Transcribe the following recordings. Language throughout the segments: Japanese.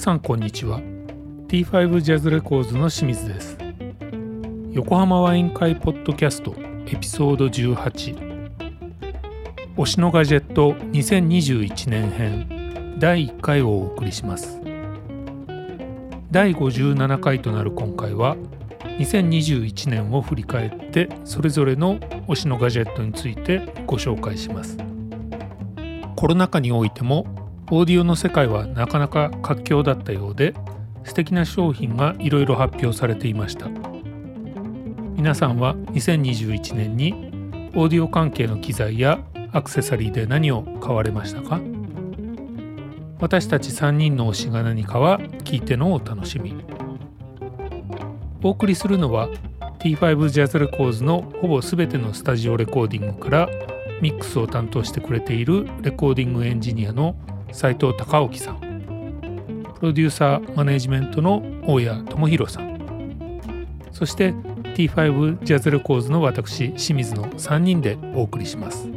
さんこんにちは。T5 ジャズレコーズの清水です。横浜ワイン会ポッドキャストエピソード18推しのガジェット2021年編第1回をお送りします。第57回となる今回は2021年を振り返ってそれぞれの推しのガジェットについてご紹介します。コロナ禍においてもオーディオの世界はなかなか活況だったようで素敵な商品がいろいろ発表されていました。皆さんは2021年にオーディオ関係の機材やアクセサリーで何を買われましたか？私たち3人の推しが何かは聞いてのお楽しみ。お送りするのは T5 ジャズレコーズのほぼ全てのスタジオレコーディングからミックスを担当してくれているレコーディングエンジニアの斉藤隆興さん。プロデューサーマネジメントの大谷智弘さん。そして T5 ジャズレコーズの私清水の3人でお送りします。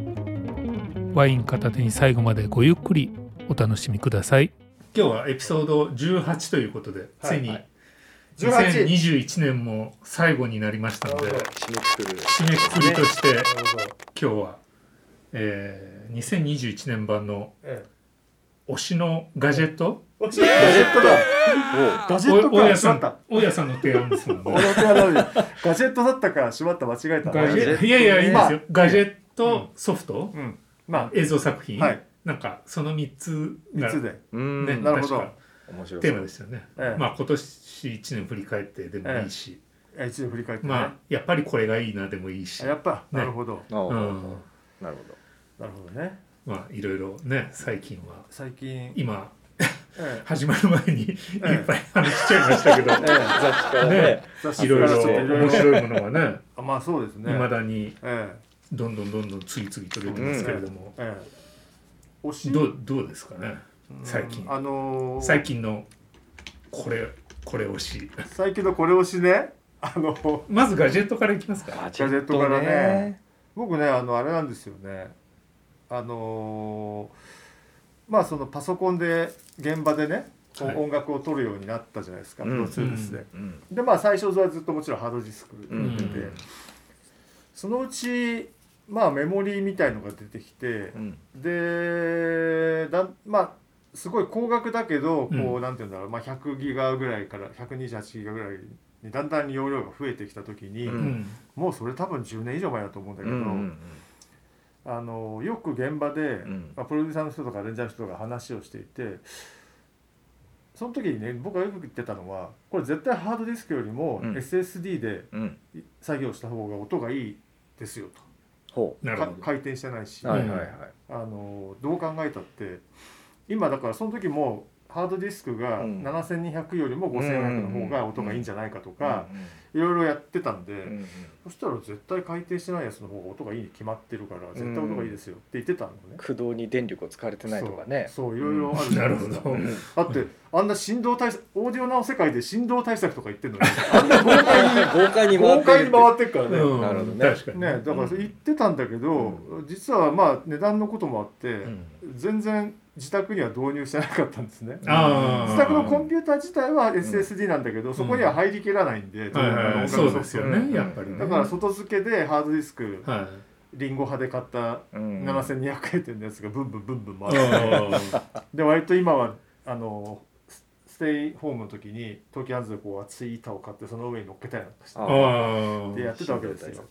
ワイン片手に最後までごゆっくりお楽しみください。今日はエピソード18ということで、ついに18 2021年も最後になりましたので締めくくる。締めくくりとして今日は、えー、2021年版のえ推しのガジェット？えガジェットだ。ガジェットお大家さん。大家さんの提案ですもんね。ガジェットだったかしまった間違えたガジジェット。ェいやいやいいんですよ、まあガジェットソフト、うん。ま映像作品、はい。なんかその3つあが3つで。うん。ね、なるほど。テーマですよね、ええ。まあ今年1年振り返ってでもいいし、え一年振り返ってね。まあやっぱりこれがいいなでもいいし。あやっぱ。なるほど。なるほなるほどねまあいろいろね最近は。最近。今え 始まる前にいっえぱい話しちゃいましたけど、ええど雑誌からね。え雑誌いろいろからちょっといろいろ面白いものがね。あまあそうですね。いまだにえどんどんどんどん次々と出てますけれども、えええ。推し。どうどうですかね？最近。うんあのー。最近のこれこれ推し。最近のこれ推しね。あの。まずガジェットからいきますか。ガジェットからね。僕ねあのあれなんですよねあのーまあそのパソコンで現場でね、音楽を撮るようになったじゃないですか、うん。プロツールスで。うん。でまあ最初はずっともちろんハードディスクで、うん。そのうちまあメモリーみたいのが出てきてう、ん。でだまあすごい高額だけどこう、うん。なんていうんだろう、まあ、100ギガぐらいから128ギガぐらいにだんだん容量が増えてきた時に、もうそれ多分10年以上前だと思うんだけど、うんあのよく現場で、ん。まあ、プロデューサーの人とかアレンジャーの人が話をしていてその時にね僕がよく言ってたのはこれ絶対ハードディスクよりもうん。SSD でうん。作業した方が音がいいですよほとなるほど。か回転してないし、うはいはいはい。あのどう考えたって今だからその時もハードディスクがうん。7200よりも5400の方が音がいいんじゃないかとかういろいろやってたんで、そしたら絶対回転してないやつの方が音がいいに決まってるから絶対音がいいですよって言ってたのね。駆動に電力を使われてないとかね。そういろいろあるじゃないだってあんな振動対策オーディオの世界で振動対策とか言ってるのに あんな豪快に豪快に豪快に回っってるからね、うん。なるほどね確かに。ねだから言ってたんだけど、実はまあ値段のこともあって、うん。全然自宅には導入してなかったんですね。自宅のコンピューター自体は SSD なんだけど、そこには入りきらないんで、はいはいはい。そうですよね、うん。やっぱりね。だから外付けでハードディスクはリンゴ派で買ったうん。7200円のやつがブンブンブンブン回いって、あ で割と今はあのスステイホームの時に東京ハンズでこう厚い板を買ってその上に乗っけたりなんかして。あああでやってたわけですよ。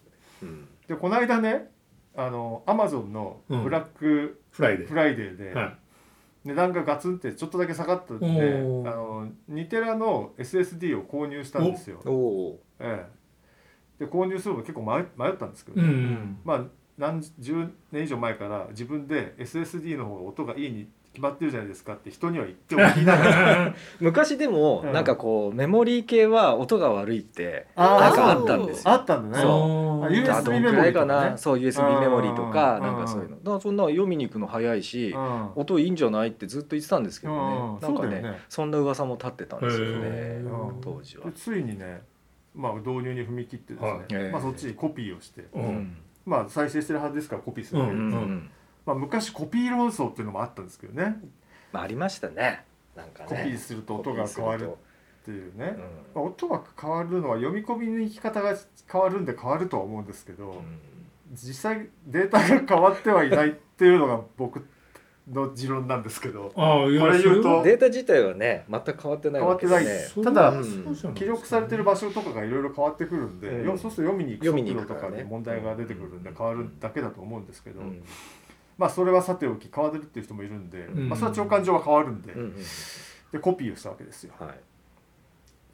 うん。でこの間ねあのアマゾンのブラックフライデフライデーで、ーは値段がガツンってちょっとだけ下がったんであの2テラの SSD を購入したんですよ、ええ、で購入するの結構迷迷ったんですけどい、うね、ん。まあ何十年以上前から自分で SSD の方が音がいいに決まってるじゃないですかって人には言っておきながら。昔でもうん。なんかこうメモリー系は音が悪いってなんかあったんですよ。あったんだね。そああ USB メモリーとかね。なそう USB メモリーとかうん。なんかそういうの。だからそんな読みに行くの早いしうん。音いいんじゃないってずっと言ってたんですけどうん。ねなんかねそうだよね。そんな噂も立ってたんですよね当時は。でついにね、まあ、導入に踏み切ってですね、はい。まあ、そっちにコピーをして、ううん。んまあ、再生してるはずですからコピーするわけうです、んうんまあ、昔コピー論争っていうのもあったんですけどね。まあありましたね。なんかね。コピーすると音が変わるコっていうね。ピーする、とまあ音が変わるのは読み込みの生き方が変わるんで変わるとは思うんですけど、うん。うん実際データが変わってはいないっていうのが僕の持論なんですけど ああいやこれ言うとデータ自体はね全く変わってないわけで変わってないただそうじゃないですか記録されてる場所とかがいろいろ変わってくるんで、うん。よそうすると読みに行く読みに速度とかに問題が出てくるんで変わるだけだと思うんですけど、うんまあそれはさておき変わるっていう人もいるんで、ん。まあ、それは長官上は変わるんで,、うんうんでコピーをしたわけですよ。はい。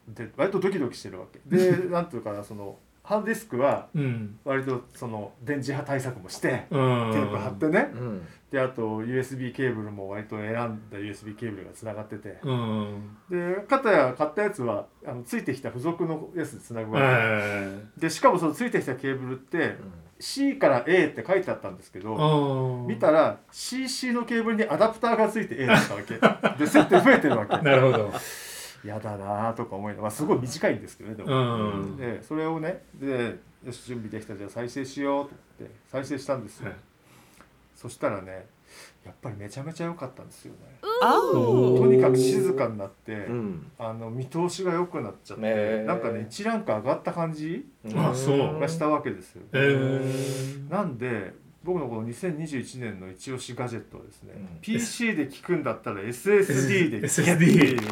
で割とドキドキしてるわけ。で なんていうかなそのハードディスクはうん。割とその電磁波対策もしてテうん。ープ貼ってね。うん。であと USB ケーブルも割と選んだ USB ケーブルがつながってて。うん。で片や買ったやつはあのついてきた付属のやつでつなぐわえけでしかもそのついてきたケーブルって C から A って書いてあったんですけどあ見たら CC のケーブルにアダプターがついて A だったわけ。で接点増えてるわけ。なるほど。やだなとか思いながら、まあ、すごい短いんですけどねでも、うん。でそれをねでよし準備できた。じゃあ再生しようと思って再生したんですよ、はい。そしたらねやっぱりめちゃめちゃ良かったんですよね。とにかく静かになって、うん。あの見通しが良くなっちゃって、へー。なんかね一ランク上がった感じあそう。がしたわけですよ、えー。なんで僕のこの2021年の一押しガジェットはですね、うん。PC で聞くんだったら SSD で聞け SSD っていうね。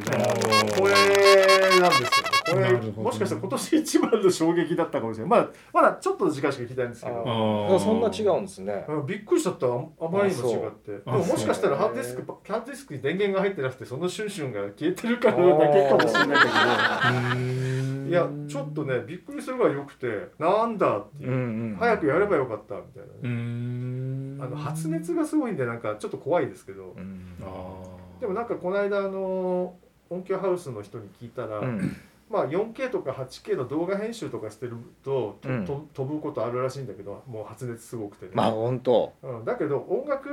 これなんですよこれなるほど。もしかしたら今年一番の衝撃だったかもしれない。まだまだちょっとの時間しか聞きたいんですけあどー。そんな違うんですねうんびっくりしちゃった。ああまりにも違って。であももしかしたらハードディスクハードディスクに電源が入ってなくてそのシュンシュンが消えてるからだけかもしれない。んだけどいやちょっとねびっくりするぐらい良くてなんだっていう、うんうん早くやればよかったみたいなね、あの発熱がすごいんでなんかちょっと怖いですけど、うん。あでもなんかこの間あの音響ハウスの人に聞いたら、うんまあ 4K とか 8K の動画編集とかしてるとと、う飛ぶことあるらしいんだけどもう発熱すごくてね、まあ本当。うん、だけど音楽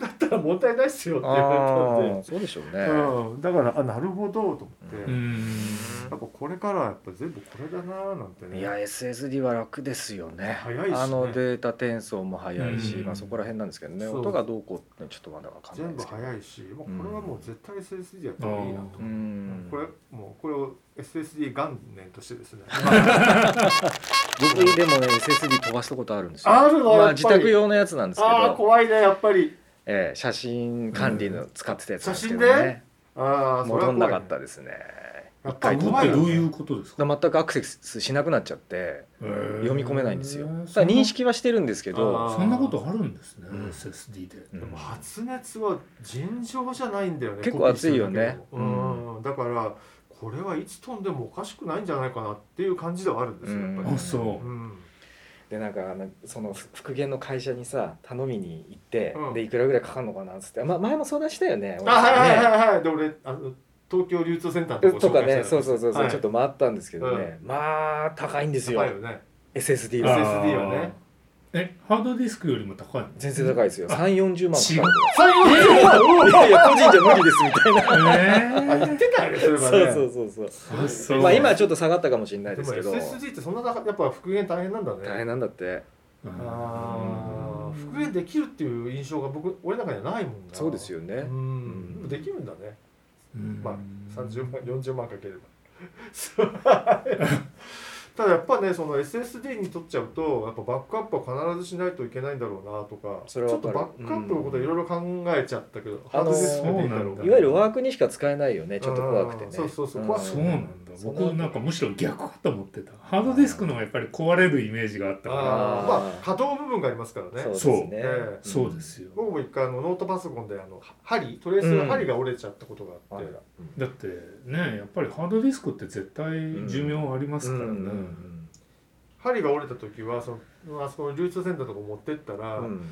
だったら問題ないっすよって言われたんで。ああそうでしょうね。うん、だからあなるほどと思って、やっぱこれからはやっぱ全部これだななんてね。いや SSD は楽ですよね。早いしね。あのデータ転送も早いし、うん。まあ、そこら辺なんですけどね。音がどうこうってちょっとまだわかんない全部ですけど。早いし、もうこれはもう絶対 SSD やった方がいいなと。う、ん。これもうこれを SSD 元年としてですね。僕でもね SSD 飛ばしたことあるんですよ。あるのまあ、自宅用のやつなんですけああど、怖いねやっぱり。ええ写真管理の使ってたやつなんですけど写真ね。ああそれは怖い戻んなかったですね。一回怖いよね。どういうことですか全くアクセスしなくなっちゃって読み込めないんですよ。認識はしてるんですけどあー。そんなことあるんですねうん。SSD で。うん。でも発熱は尋常じゃないんだよね結構暑いよね。うん。だからこれはいつ飛んでもおかしくないんじゃないかなっていう感じではあるんですよやっぱりそう。うん。でなんかあのその復元の会社にさ頼みに行って、うん。でいくらぐらいかかるのかなっつって、まあ、前も相談したよねあはいはいねはいはい。で俺あの東京流通センターのとことかねそうそうそうそう、はい。ちょっと回ったんですけどね、まあ高いんですよ。高いよね。SSD あは。SSD はねえハードディスクよりも高いの？全然高いですよ。3 4 0万違う。かかるいやいや個人じゃ無理ですみたいな。えあ言ってたよねそれそうそうそうそう。そう。まあ今はちょっと下がったかもしれないですけど。SSD ってそんなやっぱ復元大変なんだね。大変なんだって。あー。復元できるっていう印象が僕俺の中にはないもんな。そうですよね。うん。でもできるんだね。うん。まあ30万40万かければ。そうただやっぱねその SSD に取っちゃうとやっぱバックアップは必ずしないといけないんだろうなとかそれはちょっとバックアップのこといろいろ考えちゃったけど、あのーハードディスクでいいんだろうそうなんだ。いわゆるワークにしか使えないよねちょっと怖くてね。うんそうそうそう。うん。そうなんだ。僕なんかむしろ逆かと思ってた。ハードディスクの方がやっぱり壊れるイメージがあったから。まあ可動部分がありますからね。そうですそう。ねええ。そうですよ。僕も一回あのノートパソコンであの針トレースの針が折れちゃったことがあって、あら。だってねやっぱりハードディスクって絶対寿命ありますからね、うんうん針が折れた時はそのあそこの流通センターとか持ってったら、うん。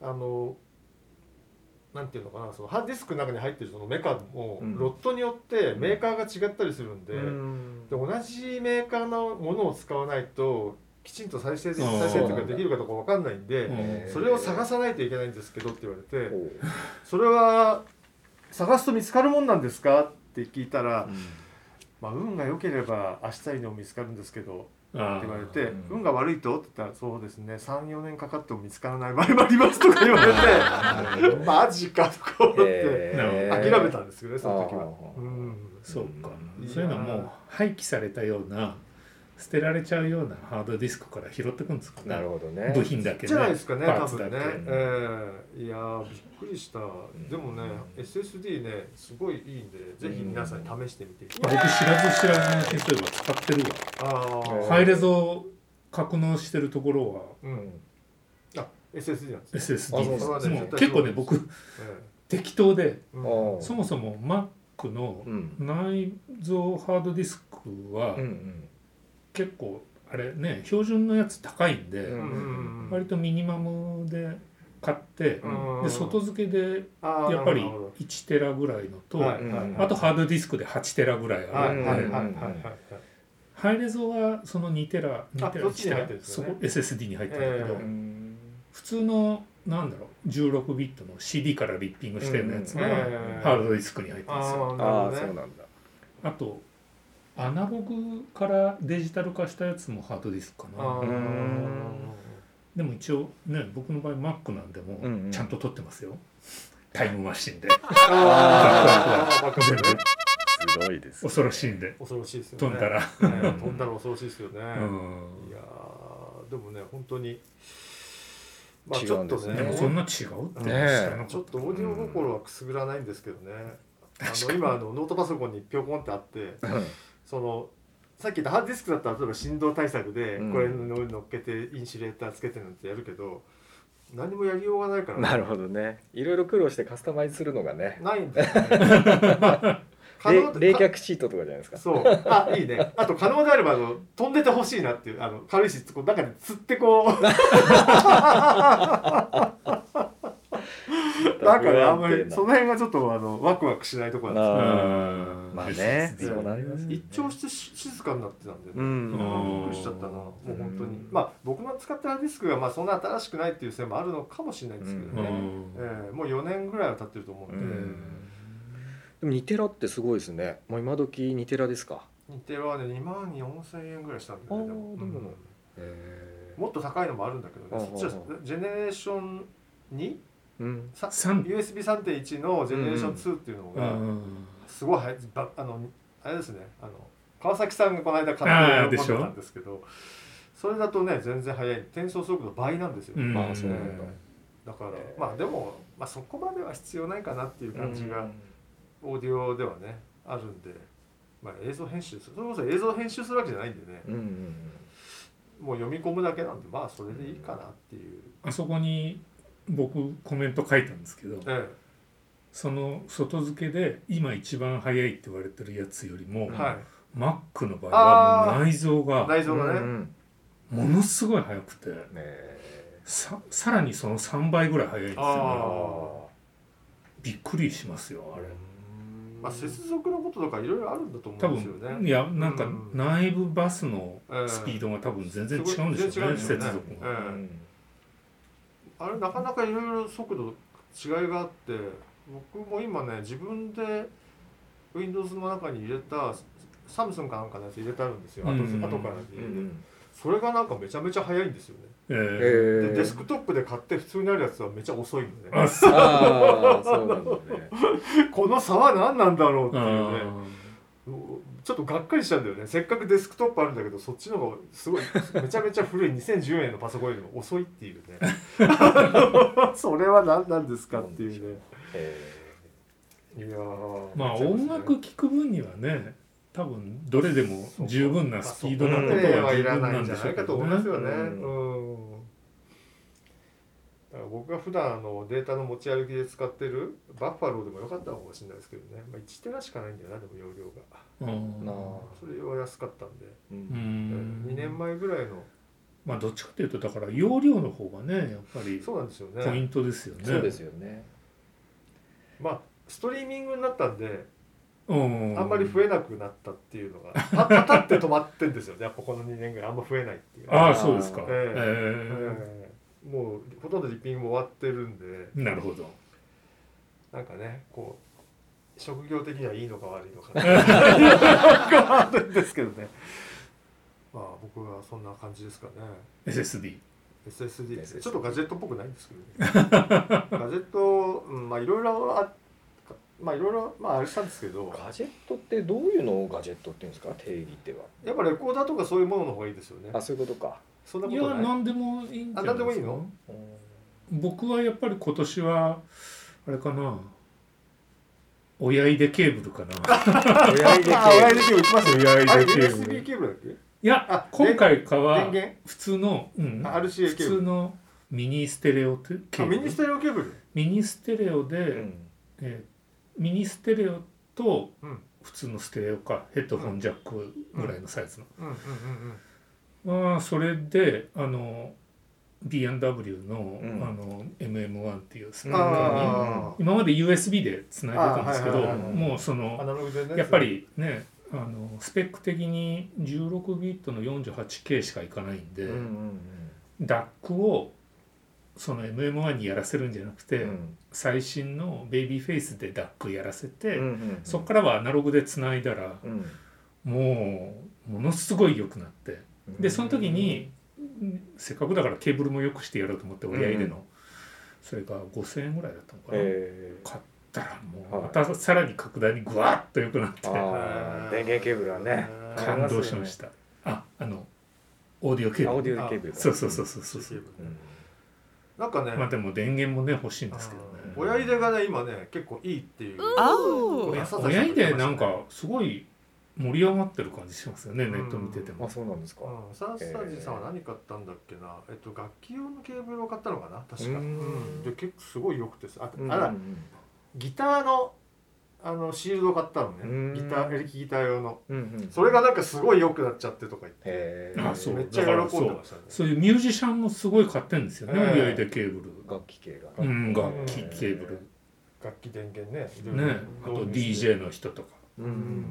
あのなんていうのかなそのハードディスクの中に入ってるそのメカも、うん。ロットによってメーカーが違ったりするんで,、うん。で同じメーカーのものを使わないときちんと再生再生とかできるかどうかわかんないんで、うんそれを探さないといけないんですけどって言われて、それは探すと見つかるもんなんですか？って聞いたら、まあ、運が良ければ明日にでも見つかるんですけどあ言われてうん「運が悪いと?」って言ったら「そうですね。34年かかっても見つからない場合もあります」とか言われて「マジか」とか思って諦めたんですけどねその時は。そうか。うんそういうのはもう廃棄されたような捨てられちゃうようなハードディスクから拾ってくんですかね。なるほどね。部品だけね。じゃないですかね多分ね、ええ。いやーびっくりした、でもね SSD ねすごいいいんでぜひ皆さんに試してみて、僕知らず知らずのうちにそういえば使ってるわ。ハイレゾ格納してるところは。うん。あ SSD なんですね、SSD でもう結構ね僕え適当でえうん。おそもそも Mac のうん。内蔵ハードディスクは結構あれね標準のやつ高いんで、割とミニマムで買って、うん。で外付けでやっぱりなるほ1テラぐらいのと、あとハードディスクで8テラぐらいある。んで、はいはいはいはい。はいハイレゾはその2テラ2テラそっちに入1テラそこ SSD に入ってるんだけど、ええ。うん普通のなんだろう16ビットの CD からリッピングしてるやつがうん。ええハードディスクに入ってるんですよ。あそうなんだあとアナログからデジタル化したやつもハードディスクかな一応ね僕の場合 Mac なんでもうんうんちゃんと撮ってますよ、タイムマシンで。すごいです恐ろしいんで。恐ろしいですよね。飛んだら、ね飛んだら恐ろしいですよね、うん。いやーでもね本当にまあ違ちょっとね。でもねそんな違うって知らなかったちょっとオーディオ心はくすぐらないんですけどね、あの今あのノートパソコンにピョコンってあってそのさっき言ったハードディスクだったら例えば振動対策でうん。これの乗っけてインシュレーターつけてなんてやるけど何もやりようがないから。なるほどね。いろいろ苦労してカスタマイズするのがね。ないんですよね、冷冷却シートとかじゃないですか。そう。あいいね。あと可能であればあの飛んでてほしいなっていうあの軽いしこう中に釣ってこう なんかねあんまりその辺がちょっとあのワクワクしないところなんですうん。まあねですそうなります一聴してし静かになってたんでね、うん。びっくりしちゃったな。もう本当に。まあ僕の使ってるディスクがまあそんな新しくないっていう線もあるのかもしれないんですけどね、うん。ええもう4年ぐらいは経ってると思うんで、うん。でも2テラってすごいですね。もう今時2テラですか？日テレはね2万4000円ぐらいしたんだよねでも。でも。うん。へもっと高いのもあるんだけどね。あそっちはジェネレーション 2? うん。さ三 USB3.1 のジェネレーション2っていうのがうん。すごい早いばあのあれですねあの川崎さんがこの間買ってんでたんですけどそれだとね全然早い転送速度倍なんですよ、うん。ああそうなんだ。からまあでも、まあ、そこまでは必要ないかなっていう感じがオーディオではねあるんで、まあ、映像編集するそれこそ映像編集するわけじゃないんでね。うんうん。もう読み込むだけなんでまあそれでいいかなっていう、あそこに僕コメント書いたんですけどえその外付けで今一番早いって言われてるやつよりもえはい。Mac の場合はもう内蔵が内蔵がね、うんものすごい早くてねささらにその3倍ぐらい早いんですよね。あびっくりしますよあれ。まあ、接続のこととかいろいろあるんだと思多うんですよね。分いやなんかうん。内部バスのええスピードが多分全然違うんでしょうね接ね。続が。ええあれなかなかいろいろ速度違いがあって僕も今ね自分で Windows の中に入れたサムスンかなんかのやつ入れてあるんですよ、後うん後からう入れて、んそれがなんかめちゃめちゃ速いんですよね、えええー。でデスクトップで買って普通にあるやつはめちゃ遅いのね。あそうなんだね。この差は何なんだろうっていうね。あちょっとがっかりしちゃうんだよね。せっかくデスクトップあるんだけどそっちの方がすごいめちゃめちゃ古い2010年のパソコンよりも遅いっていうね。それは何なんですかっていうね。えいやーまあ音楽聴く分にはね多分どれでも十分なスピードなまあことは十分らなんでしょうけゃないかと思どねいますよね。うんうん。だから僕が普段あのデータの持ち歩きで使ってるバッファローでもよかったのかもしれないですけどね。まあ1テラしかないんだよなでも容量が。うんなあそれは安かったんで、ううんん2年前ぐらいのまあどっちかというとだから容量の方がねやっぱりそうなんですよポイね。ントですよね。そうですよねまあストリーミングになったんでうんあんまり増えなくなったっていうのがパパタって止まってんですよね。やっぱこの2年ぐらいあんま増えないっていう。ああそうですか。えええもうほとんどリッピングも終わってるんで。えなるほど。なんかねこう職業的にはいいのか悪いのか。あるんですけどね。まあ僕はそんな感じですかね。SSD SSD ですちょっとガジェットっぽくないんですけどね。ガジェット、うん、まあいろいろあまあいろいろまああれしたんですけど。ガジェットってどういうのをガジェットっていうんですか？定義では。やっぱレコーダーとかそういうものの方がいいですよね。あそういうことかそんないことない。や何でもいいんじゃないですか。あ何でもいいの？僕はやっぱり今年はあれかな。オヤイデケーブルかな。オヤイデケーブル。打ちますよオヤイデあれれケーブルケーブルだっけ？いやあ今回かは普通の、うん、あ RCA 普通のミニステレオケーブル？あミニステレオケーブル？ミニステレオで、うん。えーミニステレオとうん。普通のステレオかヘッドホンジャックぐらいのサイズの、うんうんうんうんまあそれであの B&W の,、ん。あの MM1 っていうスピーカーにあ今まで USB でつないでたんですけどもうそのナログでねやっぱりねあのスペック的に16ビットの 48K しかいかないんで、うんうんダックをその MM1 にやらせるんじゃなくて、うん。最新のベイビーフェイスでダックやらせて、うんうんそこからはアナログでつないだらうん。もうものすごい良くなって。うんでその時にせっかくだからケーブルも良くしてやろうと思って親入れの、うんそれが5,000円ぐらいだったのかな、え買ったらもうはい。またさらに格段にグワッと良くなって電源ケーブルはね感動しました。ああのオーディオケーブル。あオーディオケーブルそうそうそうそうそうそう。うん。なんかね、まあでも電源もね欲しいんですけどね。親入れがね今ね結構いいっていう。親入れなんかすごい盛り上がってる感じしますよね、うん。ネット見てても。あそうなんですか。サンスタジさんは何買ったんだっけな、えっと楽器用のケーブルを買ったのかな確か、ううん。ん、で結構すごい良くて。さあ,、うん。あらギターのあのシールドを買ったのね、うん。ギターエレキギター用の。うんうんそれがなんかすごい良くなっちゃってとか言って。へあそう。めっちゃ喜んでましたね。そういうミュージシャンもすごい買ってるんですよね、ええ親入れケーブル。楽器系が。うん楽器ケーブル。楽器電源ね。ね。あと DJ の人とか。うん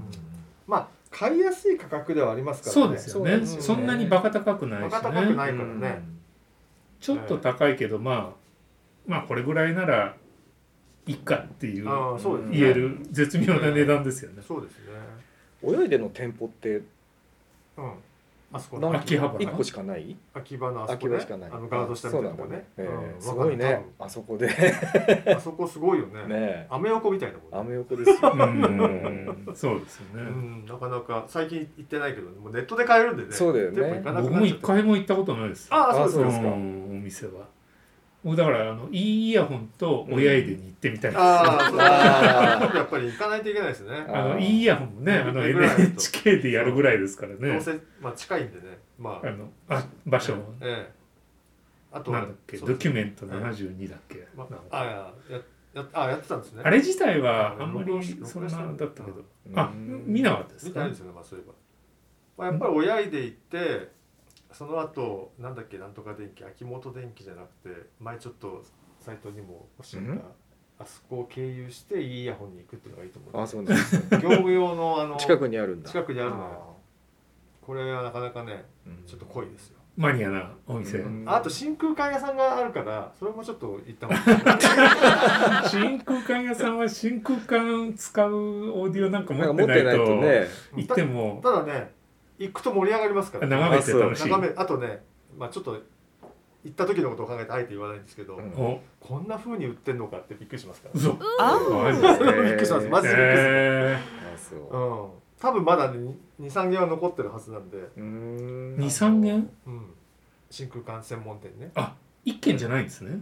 まあ買いやすい価格ではありますからね。そうですよね。そんなにバカ高くないしバカ高くないねからね、ちょっと高いけどまあまあこれぐらいならいいかっていうああそうですね。言える絶妙な値段ですよね。そうですね。泳いでの店舗ってうんあそこ秋葉原一個しかない秋葉のあそこね。秋葉しかない。あのガード下みたいなとこね。そうなんだえうん。ーすごいね。あそこで。あそこすごいよね。ねアメ横みたいなもんアメ横ですよ。うん。そうですようねん。なかなか最近行ってないけどもうネットで買えるんでね。そうだよね。僕も一回も行ったことないです。ああそうですか。んお店は僕だからあのいいイヤホンと親入れに行ってみたいです、ああそう。あやっぱり行かないといけないですね。あのいいイヤホンもねあの NHK でやるぐらいですからね。どうせまあ近いんでね。まあ。あのあ場所ええ。あとはなんだっけドキュメントええ72だっけ、まああやややあやってたんですね。あれ自体はうんあんまりそんなだったけど。うん。あ見なかったですか？見てないんですよねまあそういえば、まあ、やっぱり親いで行ってその後なんだっけなんとか電気秋元電機じゃなくて前ちょっとサイトにもおっしゃった、うん？あそこを経由していいイヤホンに行くっていうのがいいと思うあそうなんですね。業務用のあの近くにあるんだ。近くにあるのよ。これはなかなかねうん。ちょっと濃いですよ、マニアなお店、うん。あと真空管屋さんがあるからそれもちょっと行った方がいい。真空管屋さんは真空管使うオーディオなんかなん持ってないとか持ってないとね。行っても。ただね行くと盛り上がりますから、眺めて楽しい。眺めあとねまあちょっと行った時のことを考えてあえて言わないんですけど、うん。お。こんな風に売ってんのかってびっくりしますから、嘘あマジえーびっくりします。マジでびっくりすううん、多分まだね23軒は残ってるはずなんで、うーん。ー、23軒？うん、真空管専門店ね。あ一軒じゃないんですね。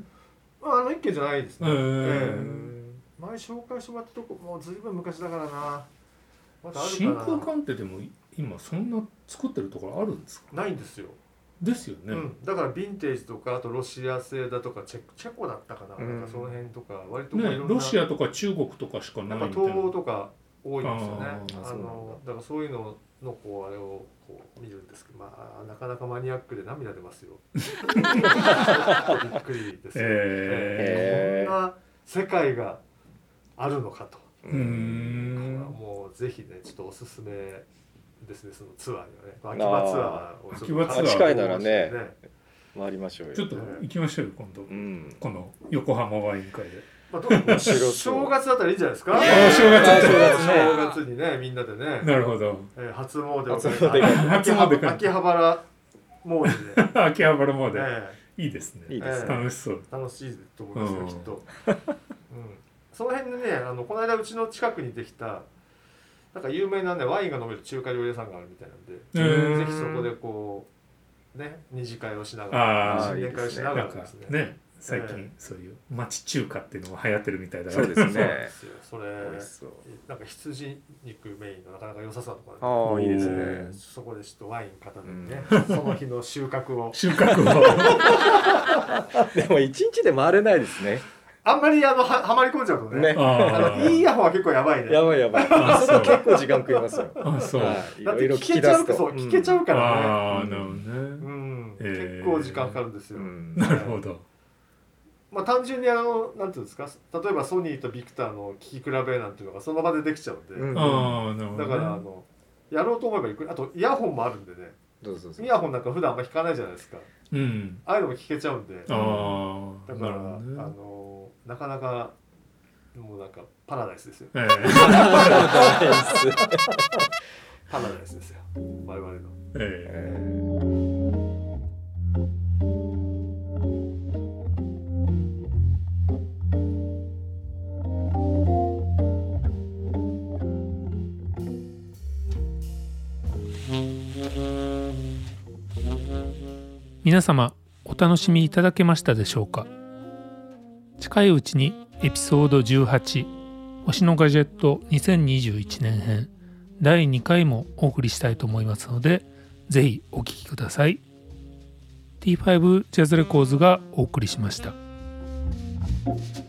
まああの一軒じゃないですね、えうんえ。前紹介してもらったとこもうずいぶん昔だからな。まだある真かな。空管ってでも今そんな作ってるところあるんですか？ないんですよ、ですよね、うん、だからヴィンテージとかあとロシア製だとかチェチェコだったかな,、うん。なんかその辺とか割とねロシアとか中国とかしかなないみた東欧とか多いんですよね。あのだ。からそういうののこうあれをこう見るんですけどまあなかなかマニアックで涙出ますよ。びっくりですよ、えへー。こんな世界があるのかと、ー、うーこれはんもうぜひねちょっとおすすめですねそのツアーにはね。秋葉ツアーをちょっと秋葉ツアー近いならね。回りましょうよ。ちょっと行きましょうよ今度。うん。この横浜ワイン会で。まあ、正月だったらいいんじゃないですか？あ正月あ正月ね。正月にねみんなでね、なるほど。えー初詣を初詣が。秋葉初詣が。秋葉原詣で、秋葉原モードえ。いいですね。いいですね。楽しそう。ー楽しいと思いますようん。きっと、うん、その辺でねあのこの間うちの近くにできたなんか有名なねワインが飲める中華料理屋さんがあるみたいなんで、うんぜひそこでこうね二次会をしながら新年会をしながらですね。ね。最近そういう町中華っていうのも流行ってるみたいだからそうですね。ですよ。それ美味しそう。なんか羊肉メインのなかなか良さそうなとこあろあいいですおね。ーそこでちょっとワイン片手にね、その日の収穫を。収穫を。でも一日で回れないですねあんまりあのははまり込んじゃうとね。ね。あのいいイヤホンは結構やばいね。やばいやばい。あそれ結構時間食いますよ。あそう。はい。いだってろいろ聞き出聞けちゃうすとそう聞けちゃうからね。ああなるほどうねん、えー。結構時間かかるんですよ、うん。なるほど。まあ単純にあのなんていうんですか？例えばソニーとビクターの聞き比べなんていうのがその場でできちゃうんで、うんああなるほどね。だからあのやろうと思えばいくあとイヤホンもあるんでね。どうぞどうぞ。イヤホンなんか普段あんま聞かないじゃないですか。うん。ああいうのも聞けちゃうんで。ああだから、なるほどね。あのなかなかもうなんかパラダイスですよ。ええ。パラダイスですよ。我々の。ええ。皆様お楽しみいただけましたでしょうか？近いうちにエピソード18「星のガジェット2021年編」第2回もお送りしたいと思いますのでぜひお聴きください。T5 ジャズレコーズがお送りしました「